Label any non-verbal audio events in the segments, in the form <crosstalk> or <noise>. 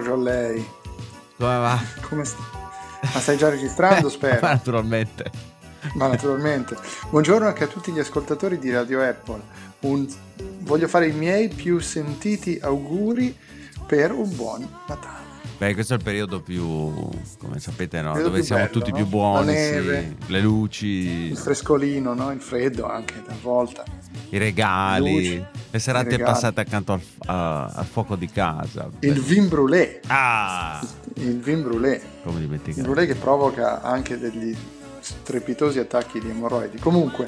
Giorgio a lei. Come va? Come sta? Ma stai già registrando, <laughs> spero? Naturalmente. Ma naturalmente. Buongiorno anche a tutti gli ascoltatori di Radio Apple. Un... Voglio fare i miei più sentiti auguri per un buon Natale. Beh, questo è il periodo più, come sapete, no? Dove siamo bello, tutti no? più buoni, sì. le luci, Il frescolino, no? Il freddo anche talvolta. i regali, luci, le serate regali. passate accanto al, a- al fuoco di casa. Il vin brûlé. Ah, Il vin brûlé. come Il dimenticare. brûlé che provoca anche degli strepitosi attacchi di emorroidi. Comunque,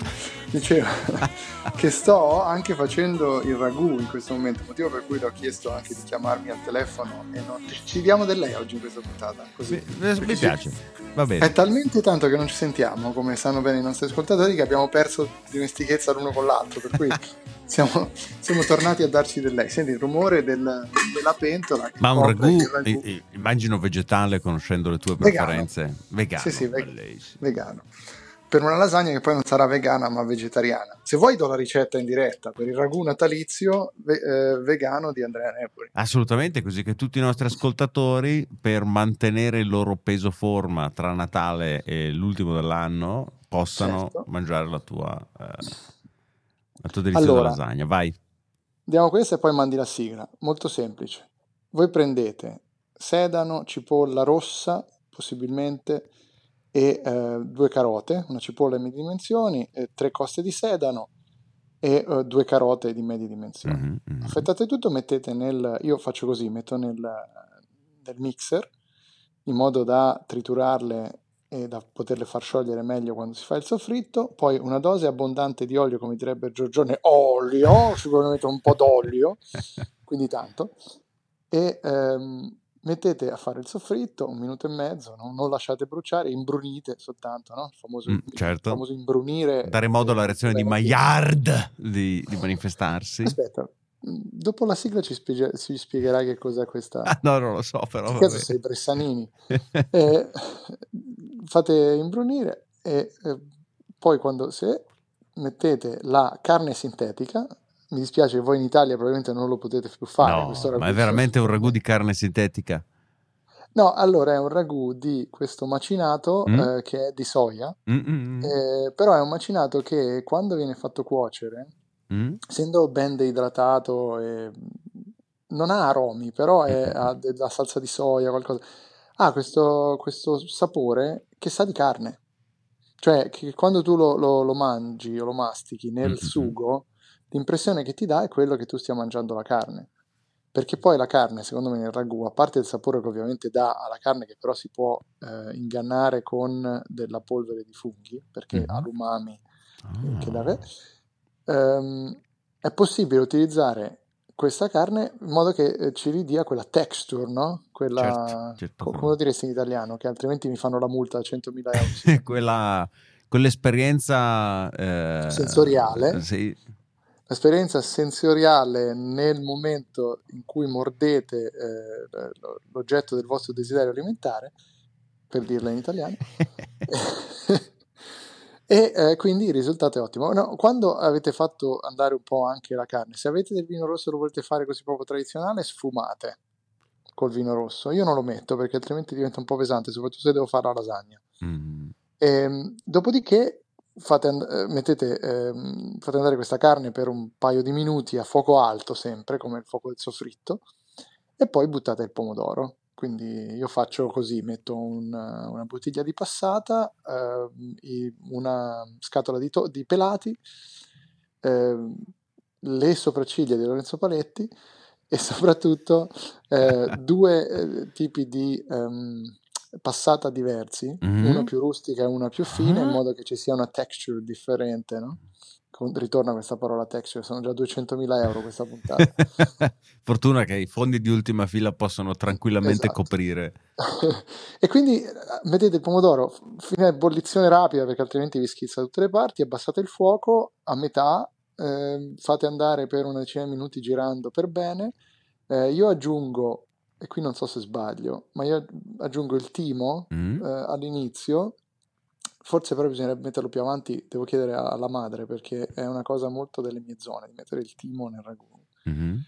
dicevo <laughs> che sto anche facendo il ragù in questo momento, motivo per cui le ho chiesto anche di chiamarmi al telefono e non... ci diamo del lei oggi in questa puntata. Così. Mi, mi piace, va È bene. talmente tanto che non ci sentiamo, come sanno bene i nostri ascoltatori, che abbiamo perso dimestichezza l'uno con l'altro, per cui <laughs> siamo, siamo tornati a darci del lei. Senti il rumore del- della pentola. Ma un ragù, ragù immagino vegetale conoscendo le tue Vegano. preferenze. Vegano. Sì, sì, veg- vegano. Per una lasagna che poi non sarà vegana ma vegetariana. Se vuoi do la ricetta in diretta per il ragù natalizio ve- eh, vegano di Andrea Nepoli. Assolutamente, così che tutti i nostri ascoltatori, per mantenere il loro peso forma tra Natale e l'ultimo dell'anno, possano Certo. mangiare la tua, eh, la tua deliziosa Allora. lasagna. Vai. Diamo questa e poi mandi la sigla. Molto semplice. Voi prendete sedano, cipolla rossa, possibilmente, e eh, due carote, una cipolla di medie dimensioni, tre coste di sedano e eh, due carote di medie dimensioni. Mhm, mhm. Affettate tutto, mettete nel... Io faccio così, metto nel, nel mixer in modo da triturarle e da poterle far sciogliere meglio quando si fa il soffritto. Poi una dose abbondante di olio, come direbbe Giorgione, olio, sicuramente un po' d'olio, <laughs> quindi tanto. E ehm, mettete a fare il soffritto un minuto e mezzo, non, non lasciate bruciare, imbrunite soltanto, no? Il famoso, Mm, il certo. famoso imbrunire. Dare modo alla reazione di Maillard di, di manifestarsi. Aspetta, mm, dopo la sigla ci, spiega- ci spiegherai che cos'è questa. Ah, no, non lo so, però. In caso sei Bressanini. <laughs> Eh, fate imbrunire e eh, poi quando se mettete la carne sintetica, mi dispiace che voi in Italia probabilmente non lo potete più fare. No, ma è veramente un ragù di carne sintetica. No, allora è un ragù di questo macinato Mm. eh, che è di soia, Mm, mm, mm. eh, però è un macinato che quando viene fatto cuocere, Mm? essendo ben deidratato, e non ha aromi, però è- <laughs> ha della salsa di soia, qualcosa. Ha questo, questo sapore che sa di carne. Cioè, che quando tu lo, lo- lo mangi o lo mastichi nel Mm-mm. sugo, l'impressione che ti dà è quello che tu stia mangiando la carne. Perché poi la carne, secondo me, nel ragù, a parte il sapore che ovviamente dà alla carne, che però si può eh, ingannare con della polvere di funghi, perché Mhm. ha l'umami Ah. che dà- ehm, è possibile utilizzare questa carne in modo che eh, ci ridia quella texture, no? Quella, Certo, certo. co- come lo diresti in italiano, che altrimenti mi fanno la multa da 100.000 euro. <laughs> Quella, quell'esperienza eh, Sensoriale. Sì. L'esperienza sensoriale nel momento in cui mordete eh, lo- l'oggetto del vostro desiderio alimentare, per dirla in italiano, <laughs> <laughs> e eh, quindi il risultato è ottimo. No, quando avete fatto andare un po' anche la carne, se avete del vino rosso e lo volete fare così proprio tradizionale, sfumate col vino rosso. Io non lo metto perché altrimenti diventa un po' pesante, soprattutto se devo fare la lasagna. Mm. Ehm, dopodiché fate, and- eh, mettete, ehm, fate andare questa carne per un paio di minuti a fuoco alto, sempre come il fuoco del soffritto, e poi buttate il pomodoro. Quindi io faccio così, metto un- una bottiglia di passata, i- una scatola di, to- di pelati, ehm, le sopracciglia di Lorenzo Paletti e <laughs> soprattutto eh, due eh, tipi di ehm, passata diversi, Mhm. una più rustica e una più fine, in Ah. modo che ci sia una texture differente, no? Ritorna questa parola texture, sono già 200.000 euro questa puntata. <laughs> Fortuna che i fondi di ultima fila possono tranquillamente Esatto. coprire. <laughs> e quindi eh, mettete il pomodoro f- fino a ebollizione rapida perché altrimenti vi schizza da tutte le parti, abbassate il fuoco a metà, ehm, fate andare per una decina di minuti girando per bene. Eh, io aggiungo, e qui non so se sbaglio, ma io aggiungo il timo Mm? eh, all'inizio. Forse però bisognerebbe metterlo più avanti, devo chiedere alla madre perché è una cosa molto delle mie zone di mettere il timo nel ragù. Mhm.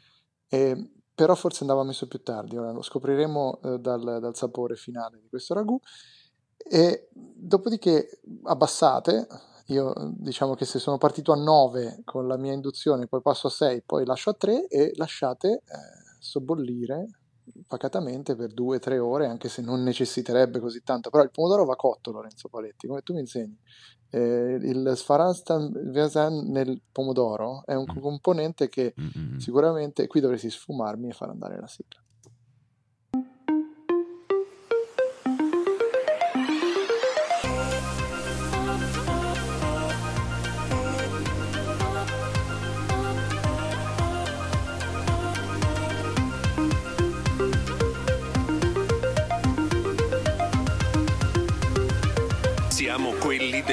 E, però forse andava messo più tardi, ora lo scopriremo eh, dal, dal sapore finale di questo ragù. E dopodiché abbassate, io diciamo che se sono partito a 9 con la mia induzione, poi passo a 6, poi lascio a 3 e lasciate eh, sobbollire pacatamente per 2-3 ore, anche se non necessiterebbe così tanto. Però il pomodoro va cotto, Lorenzo Paletti, come tu mi insegni. Eh, il sfarastan nel pomodoro è un mm. componente che mm-hmm. sicuramente qui dovresti sfumarmi e far andare la sigla.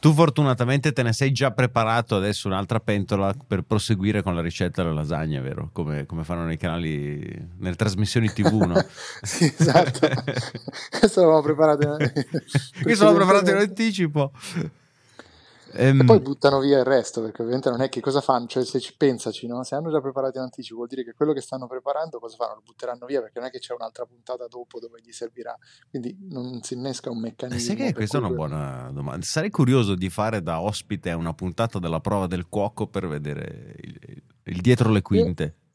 Tu fortunatamente te ne sei già preparato adesso un'altra pentola per proseguire con la ricetta della lasagna, vero? Come, come fanno nei canali, nelle trasmissioni TV, no? <laughs> sì, esatto. <laughs> Questo l'avevamo preparato. Questo l'ho preparato in anticipo. Ehm... E poi buttano via il resto, perché ovviamente non è che cosa fanno, cioè se ci pensaci, no? se hanno già preparato in anticipo, vuol dire che quello che stanno preparando cosa fanno? Lo butteranno via, perché non è che c'è un'altra puntata dopo dove gli servirà, quindi non si innesca un meccanismo. Sai che questa è una buona domanda. Sarei curioso di fare da ospite una puntata della prova del cuoco per vedere il, il dietro le quinte. Io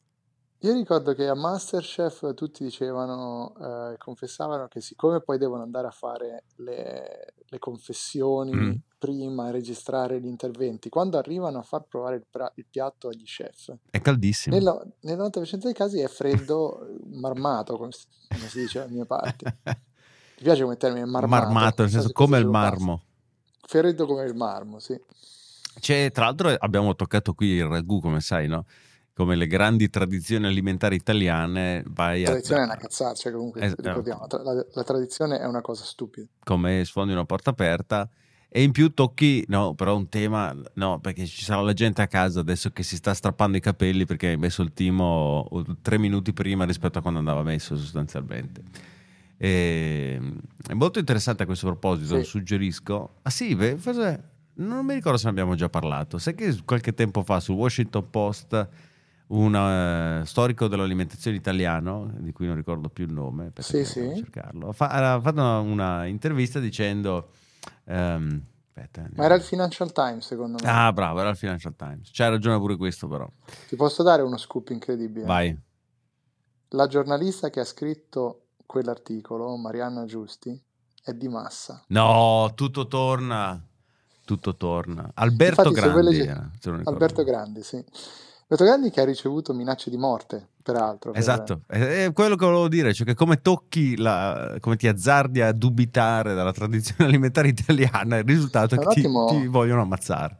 io ricordo che a Masterchef tutti dicevano, eh, confessavano che siccome poi devono andare a fare le, le confessioni mm. Prima registrare gli interventi, quando arrivano a far provare il, pra- il piatto agli chef, è caldissimo. Nella, nel 90% dei casi è freddo, marmato, come si, come si dice dalle mie parti. <laughs> Mi piace come termine marmato. Marmato, nel senso come il marmo. Freddo come il marmo, sì. C'è, tra l'altro abbiamo toccato qui il ragù, come sai, no? come le grandi tradizioni alimentari italiane vai la tradizione a... è una cazzata cioè comunque es- ricordiamo la, la, tradizione è una cosa stupida come sfondi una porta aperta e in più tocchi no però un tema no perché ci sarà la gente a casa adesso che si sta strappando i capelli perché hai messo il timo tre minuti prima rispetto a quando andava messo sostanzialmente e, è molto interessante a questo proposito sì. suggerisco ah sì forse non mi ricordo se ne abbiamo già parlato sai che qualche tempo fa sul Washington Post un uh, storico dell'alimentazione italiano, di cui non ricordo più il nome, sì, sì. cercarlo, fa, ha fatto una, una, intervista dicendo... Um, aspetta, Ma era il Financial Times, secondo me. Ah, bravo, era il Financial Times. C'hai ragione pure questo, però. Ti posso dare uno scoop incredibile? Vai. La giornalista che ha scritto quell'articolo, Marianna Giusti, è di massa. No, tutto torna. Tutto torna. Alberto Infatti, Grandi. Legge... Alberto Grandi, sì. Grandi che ha ricevuto minacce di morte, peraltro. Per... Esatto, è quello che volevo dire, cioè che come tocchi, la, come ti azzardi a dubitare dalla tradizione <laughs> alimentare italiana, il risultato è, è che ottimo... ti, ti vogliono ammazzare.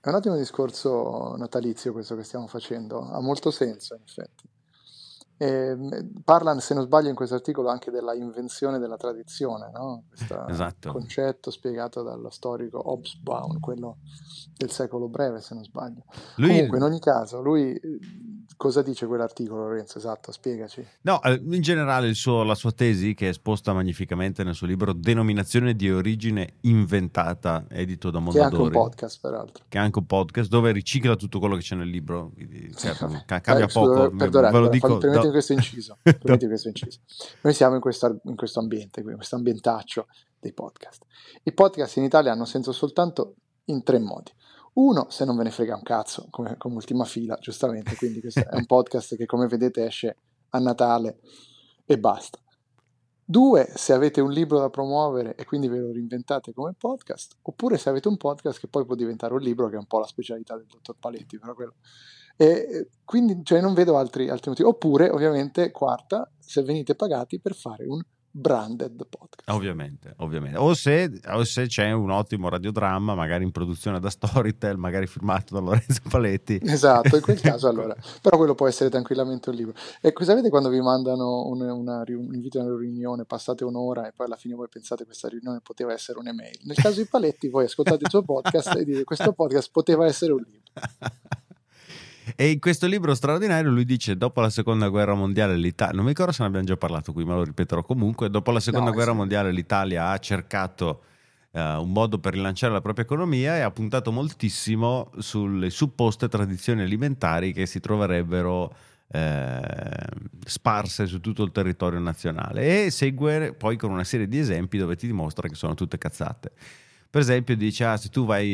È un ottimo discorso natalizio questo che stiamo facendo, ha molto senso in effetti. E parla, se non sbaglio, in questo articolo anche della invenzione della tradizione, no? questo <laughs> esatto. concetto spiegato dallo storico Hobsbawm, quello del secolo breve, se non sbaglio. Lui... Comunque, in ogni caso, lui cosa dice quell'articolo, Lorenzo? Esatto, spiegaci. No, eh, in generale suo, la sua tesi, che è esposta magnificamente nel suo libro Denominazione di origine inventata, edito da Mondadori. Che è anche un podcast, peraltro. Che è anche un podcast dove ricicla tutto quello che c'è nel libro. Cioè, cambia Dai, poco. Perdonate, ve lo dico. Da... questo inciso. questo inciso. <laughs> Noi siamo in, questa, in questo ambiente, in questo ambientaccio dei podcast. I podcast in Italia hanno senso soltanto in tre modi. Uno, se non ve ne frega un cazzo, come, come ultima fila, giustamente, quindi questo è un <laughs> podcast che come vedete esce a Natale e basta. Due, se avete un libro da promuovere e quindi ve lo reinventate come podcast, oppure se avete un podcast che poi può diventare un libro, che è un po' la specialità del dottor Paletti, però quello. E quindi cioè, non vedo altri, altri motivi. Oppure, ovviamente, quarta, se venite pagati per fare un branded podcast. Ovviamente, ovviamente. O se, o se c'è un ottimo radiodramma, magari in produzione da Storytel, magari firmato da Lorenzo <laughs> Paletti. Esatto, in quel <laughs> caso allora. Però quello può essere tranquillamente un libro. E cosa avete quando vi mandano un, una, un invito a una riunione, passate un'ora e poi alla fine voi pensate che questa riunione poteva essere un'email? Nel caso di Paletti voi ascoltate il suo <laughs> podcast e dite questo podcast poteva essere un libro. E in questo libro straordinario lui dice: Dopo la seconda guerra mondiale, l'Italia, non mi ricordo se ne abbiamo già parlato qui, ma lo ripeterò comunque. Dopo la seconda No, guerra sì. mondiale, l'Italia ha cercato eh, un modo per rilanciare la propria economia e ha puntato moltissimo sulle supposte tradizioni alimentari che si troverebbero eh, sparse su tutto il territorio nazionale. E segue poi con una serie di esempi dove ti dimostra che sono tutte cazzate. Per esempio, dice: ah, se tu vai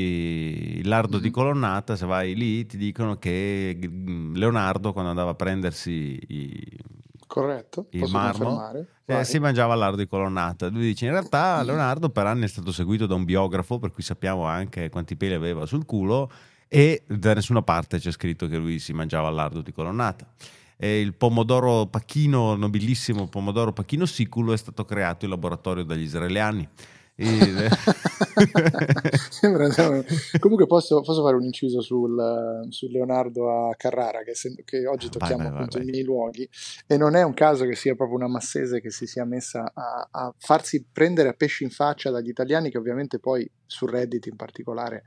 il lardo di Mhm. colonnata, se vai lì, ti dicono che mm, Leonardo, quando andava a prendersi i- Corretto? il marmo, eh, si mangiava lardo di colonnata. Lui dice: In realtà, Leonardo per anni è stato seguito da un biografo, per cui sappiamo anche quanti peli aveva sul culo, e da nessuna parte c'è scritto che lui si mangiava lardo di colonnata. E il pomodoro pacchino, nobilissimo pomodoro pacchino siculo, è stato creato in laboratorio dagli israeliani. Sembra- <laughs> Comunque posso, posso fare un inciso sul, su Leonardo a Carrara, che, se- che oggi Vai, tocchiamo vai, vai, appunto vai. i miei luoghi, e non è un caso che sia proprio una massese che si sia messa a, a farsi prendere a pesci in faccia dagli italiani, che ovviamente poi su Reddit in particolare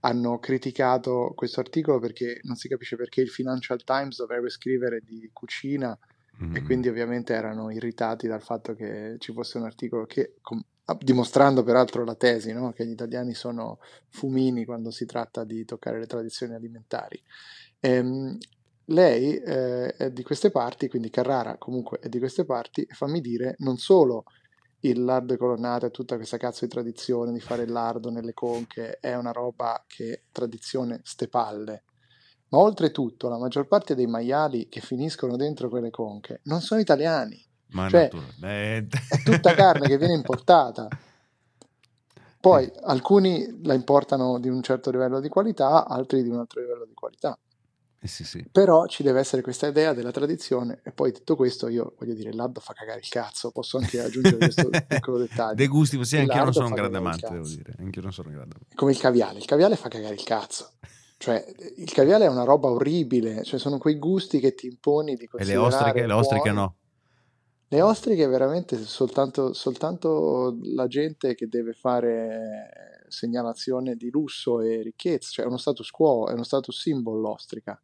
hanno criticato questo articolo perché non si capisce perché il Financial Times dovrebbe scrivere di cucina e Mm. quindi ovviamente erano irritati dal fatto che ci fosse un articolo che, com- dimostrando peraltro la tesi, no? che gli italiani sono fumini quando si tratta di toccare le tradizioni alimentari. Ehm, lei eh, è di queste parti, quindi Carrara comunque è di queste parti, e fammi dire, non solo il lardo colonnata e tutta questa cazzo di tradizione di fare il lardo nelle conche è una roba che tradizione ste palle, ma oltretutto la maggior parte dei maiali che finiscono dentro quelle conche non sono italiani, Ma cioè, naturalmente. è tutta carne che viene <laughs> importata. Poi alcuni la importano di un certo livello di qualità, altri di un altro livello di qualità. Eh sì, sì. Però ci deve essere questa idea della tradizione e poi detto questo io voglio dire il lardo fa cagare il cazzo, posso anche aggiungere questo <laughs> piccolo dettaglio. De gusti, sì, anche io non sono un grande amante, devo dire. Anche io non sono un grande amante. Come il caviale, il caviale fa cagare il cazzo. Cioè, il caviale è una roba orribile, cioè sono quei gusti che ti imponi di E le considerare ostriche, le ostriche no. Le ostriche veramente soltanto, soltanto la gente che deve fare segnalazione di lusso e ricchezza, cioè è uno status quo, è uno status symbol l'ostrica,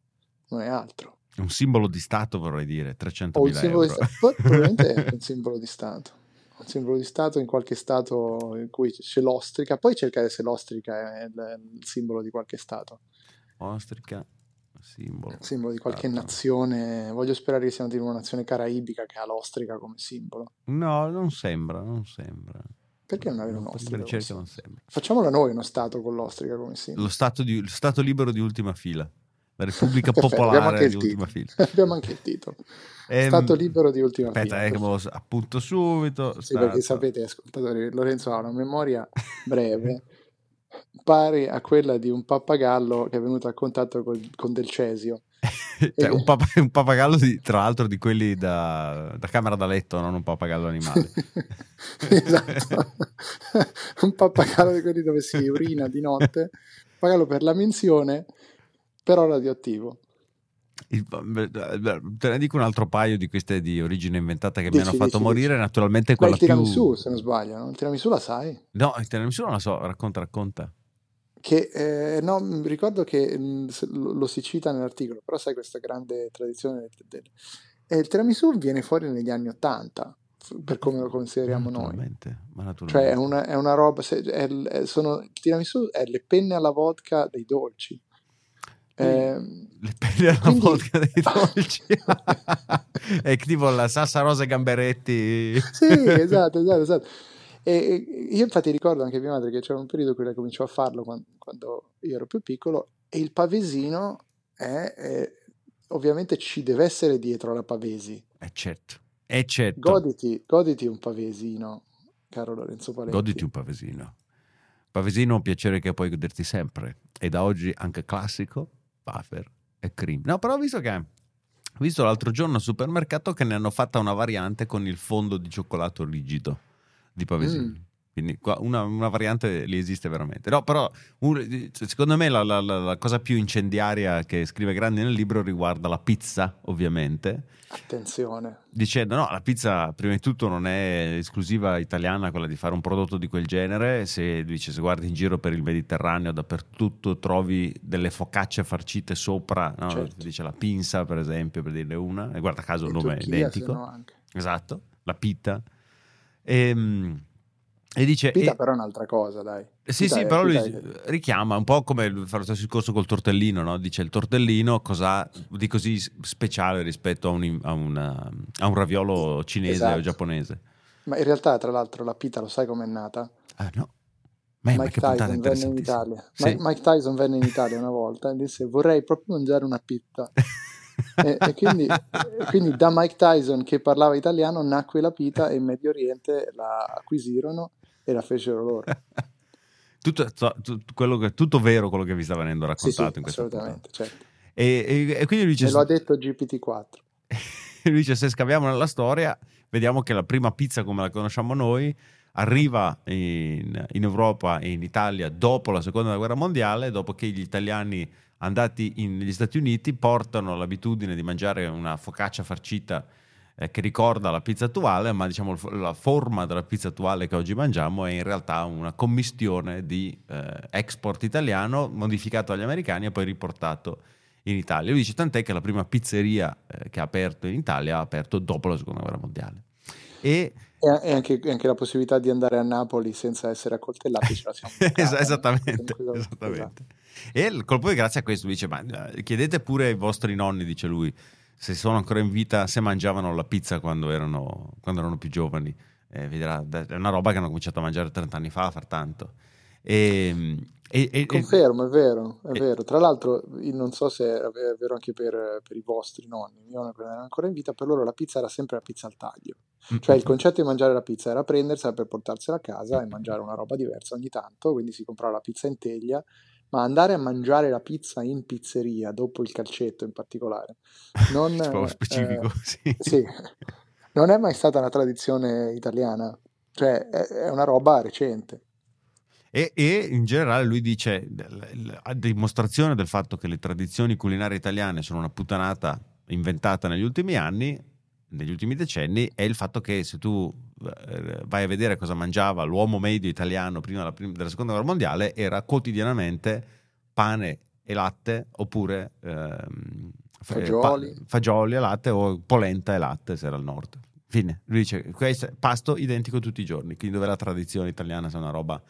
non è altro. Un simbolo di Stato vorrei dire, O il 300.000 simbolo di euro. Stato, poi probabilmente <laughs> è un simbolo di Stato. Un simbolo di Stato in qualche Stato in cui c'è l'ostrica, poi cercare se l'ostrica è il, il simbolo di qualche Stato, Ostrica, simbolo. simbolo di qualche Stato. nazione. Voglio sperare che siano di una nazione caraibica che ha l'ostrica come simbolo. No, non sembra, non sembra. Perché non avere un'ostrica? ricerca non sembra. Facciamolo noi uno Stato con l'ostrica come simbolo. Lo stato, di- lo stato libero di ultima fila. La Repubblica <laughs> Popolare di ultima fila. <laughs> abbiamo anche il titolo. Ehm, Stato libero di ultima Aspetta, fila. eh, che me lo appunto subito. Sì, perché Stato- sapete, ascoltatori, Lorenzo ha una memoria breve, <laughs> pari a quella di un pappagallo che è venuto a contatto col- con del cesio. <laughs> Cioè, un, papa- un pappagallo di- tra l'altro di quelli da, da camera da letto, non un pappagallo animale. <laughs> esatto. <laughs> un pappagallo di quelli dove si urina di notte, pappagallo per la menzione, però radioattivo. Il- te ne dico un altro paio di queste di origine inventata che mi Dici, hanno fatto dici, morire. dici. Naturalmente Ma quella il tiramisù, più. se non sbaglio, no? Il tiramisù la sai? No, il tiramisù non la so, racconta, racconta. Che eh, no, mi ricordo che se- lo, lo si cita nell'articolo, però sai questa grande tradizione del, del- e il tiramisù viene fuori negli anni Ottanta, per come lo consideriamo noi. Naturalmente, ma Cioè naturalmente. è una, è una roba, se- è- sono, il tiramisù è le penne alla vodka dei dolci. Ehm, Le pelle alla quindi- vodka dei <laughs> dolci. <laughs> è tipo la salsa rosa e gamberetti. sì, esatto, esatto, esatto. E, io infatti ricordo anche mia madre che c'era un periodo in cui lei cominciò a farlo quando, quando io ero più piccolo e il pavesino è, è- ovviamente ci deve essere dietro la pavesi. Eh certo, eh certo. Goditi, goditi un pavesino, caro Lorenzo Paletti. Goditi un pavesino. Pavesino è un piacere che puoi goderti sempre. E da oggi anche classico, buffer e cream. No, però ho visto che Ho visto l'altro giorno al supermercato che ne hanno fatta una variante con il fondo di cioccolato rigido di Pavesini. Mm. Quindi qua una, una variante lì esiste veramente. No, però un- secondo me la, la- la- cosa più incendiaria che scrive Grandi nel libro riguarda la pizza, ovviamente, Attenzione. dicendo no, la pizza prima di tutto non è esclusiva italiana quella di fare un prodotto di quel genere, se, dice, se guardi in giro per il Mediterraneo dappertutto trovi delle focacce farcite sopra, no? Certo. dice la pinza per esempio, per dirne una, e guarda caso il nome è identico. Esatto, la pita. Ehm, E, dice... Pita e- però è un'altra cosa, dai. sì, Pita sì, è- però lui pita è- richiama un po' come fa lo stesso discorso col tortellino, no? Dice il tortellino cosa di così speciale rispetto a un, a una- a un raviolo cinese Esatto. o giapponese. Ma in realtà, tra l'altro, la pita lo sai com'è nata? Ah, no. Ma, Mike Tyson venne in. Italia. Sì. Mike, Tyson venne in Italia una volta e disse vorrei proprio mangiare una pizza. e, e quindi, e quindi da Mike Tyson che parlava italiano nacque la pita e in Medio Oriente la acquisirono e la fecero loro. <laughs> tutto, to- tu- quello che- tutto vero quello che vi sta venendo Sì, sì, raccontato in questa assolutamente, certo. E, e- e quindi lui dice, Me lo ha detto GPT-4. <laughs> lui dice se scaviamo nella storia vediamo che la prima pizza come la conosciamo noi arriva in, in Europa e in Italia dopo la seconda guerra mondiale dopo che gli italiani andati in- negli Stati Uniti portano l'abitudine di mangiare una focaccia farcita eh, che ricorda la pizza attuale ma diciamo la forma della pizza attuale che oggi mangiamo è in realtà una commistione di eh, export italiano modificato dagli americani e poi riportato in Italia. Lui dice tant'è che la prima pizzeria eh, che ha aperto in Italia ha aperto dopo la seconda guerra mondiale. E E, anche, anche la possibilità di andare a Napoli senza essere accoltellati ce la siamo <laughs> Es- esattamente, Quindi, esattamente. E il colpo di grazia è questo, dice, ma eh, chiedete pure ai vostri nonni, dice lui, se sono ancora in vita, se mangiavano la pizza quando erano, quando erano più giovani. Eh, vedrà, è una roba che hanno cominciato a mangiare 30 anni fa, a far tanto. E, e- e- Confermo, è vero, è vero. Tra l'altro, non so se è vero anche per, per i vostri nonni, mio nonno erano ancora in vita, per loro la pizza era sempre la pizza al taglio. Cioè il concetto di mangiare la pizza era prendersela per portarsela a casa e mangiare una roba diversa ogni tanto, quindi si comprava la pizza in teglia, ma andare a mangiare la pizza in pizzeria, dopo il calcetto in particolare, non, <laughs> Proprio specifico, eh, sì. sì, non è mai stata una tradizione italiana, cioè è, è una roba recente. E, e in generale lui dice, a dimostrazione del fatto che le tradizioni culinarie italiane sono una puttanata inventata negli ultimi anni, negli ultimi decenni, è il fatto che se tu eh, vai a vedere cosa mangiava l'uomo medio italiano prima della, prim- della seconda guerra mondiale, era quotidianamente pane e latte oppure ehm, fa- Fagioli. pa- fagioli e latte o polenta e latte se era al nord. Fine. Lui dice, questo pasto identico tutti i giorni, quindi dove la tradizione italiana sia una roba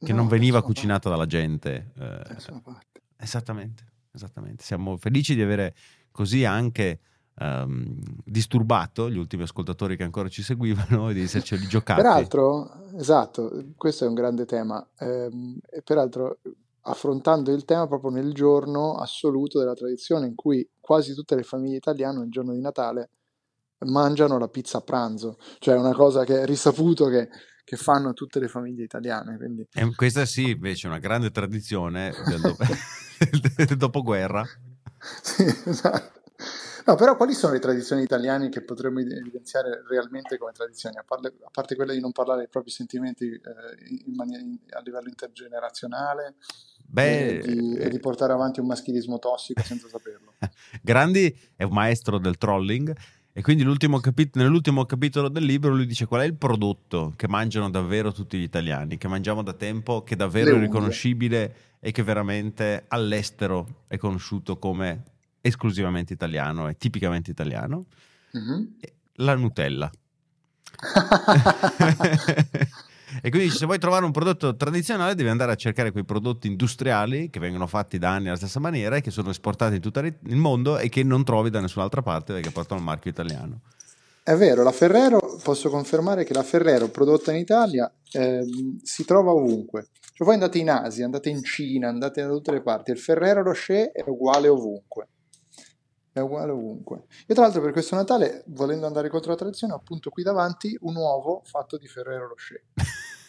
che No, non veniva cucinata dalla gente. eh, parte, parte. esattamente, esattamente. Siamo felici di avere così anche ehm, disturbato gli ultimi ascoltatori che ancora ci seguivano e di esserceli <laughs> giocati. Peraltro, esatto, questo è un grande tema. ehm, e peraltro, affrontando il tema proprio nel giorno assoluto della tradizione in cui quasi tutte le famiglie italiane il giorno di Natale mangiano la pizza a pranzo, cioè una cosa che è risaputo che, che fanno tutte le famiglie italiane. Quindi, E questa sì, invece, è una grande tradizione del, do- <laughs> <laughs> del dopoguerra. sì, esatto. No, però quali sono le tradizioni italiane che potremmo evidenziare realmente come tradizioni? A, parle- a parte quella di non parlare dei propri sentimenti eh, in mani- in- a livello intergenerazionale Beh, e, di, e di portare avanti un maschilismo tossico senza <laughs> saperlo. Grandi è un maestro del trolling e quindi capit- nell'ultimo capitolo del libro lui dice qual è il prodotto che mangiano davvero tutti gli italiani, che mangiamo da tempo, che è davvero unghie. riconoscibile e che veramente all'estero è conosciuto come esclusivamente italiano e tipicamente italiano. Mhm. La Nutella. <laughs> e quindi se vuoi trovare un prodotto tradizionale devi andare a cercare quei prodotti industriali che vengono fatti da anni alla stessa maniera e che sono esportati in tutto il mondo e che non trovi da nessun'altra parte perché portano il marchio italiano. È vero, la Ferrero, posso confermare che la Ferrero prodotta in Italia ehm, si trova ovunque. Cioè voi andate in Asia, andate in Cina, andate da tutte le parti, il Ferrero Rocher è uguale ovunque. È uguale ovunque. Io tra l'altro per questo Natale, volendo andare contro la tradizione, ho appunto qui davanti un uovo fatto di Ferrero Rocher.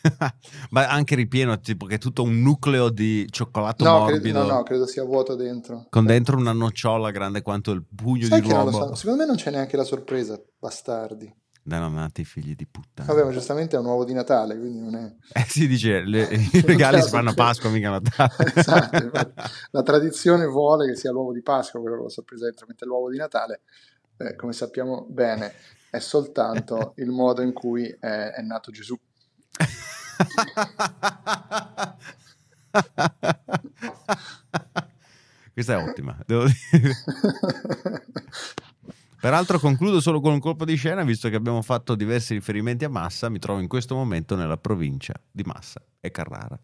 <laughs> Ma anche ripieno, tipo che è tutto un nucleo di cioccolato No, morbido credo, no, no, credo sia vuoto dentro. con dentro una nocciola grande quanto il pugno Sai di uomo. so, secondo me non c'è neanche la sorpresa, bastardi. Danati figli di puttana. Vabbè, ma giustamente è un uovo di Natale, quindi non è... Eh, si dice, le- i <laughs> regali si fanno a Pasqua, mica a Natale. <laughs> esatto, la tradizione vuole che sia l'uovo di Pasqua quello che lo sorpresa dentro, mentre l'uovo di Natale, eh, come sappiamo bene, è soltanto <laughs> il modo in cui è, è nato Gesù. Questa è ottima, devo dire. Peraltro concludo solo con un colpo di scena, visto che abbiamo fatto diversi riferimenti a Massa, mi trovo in questo momento nella provincia di Massa e Carrara.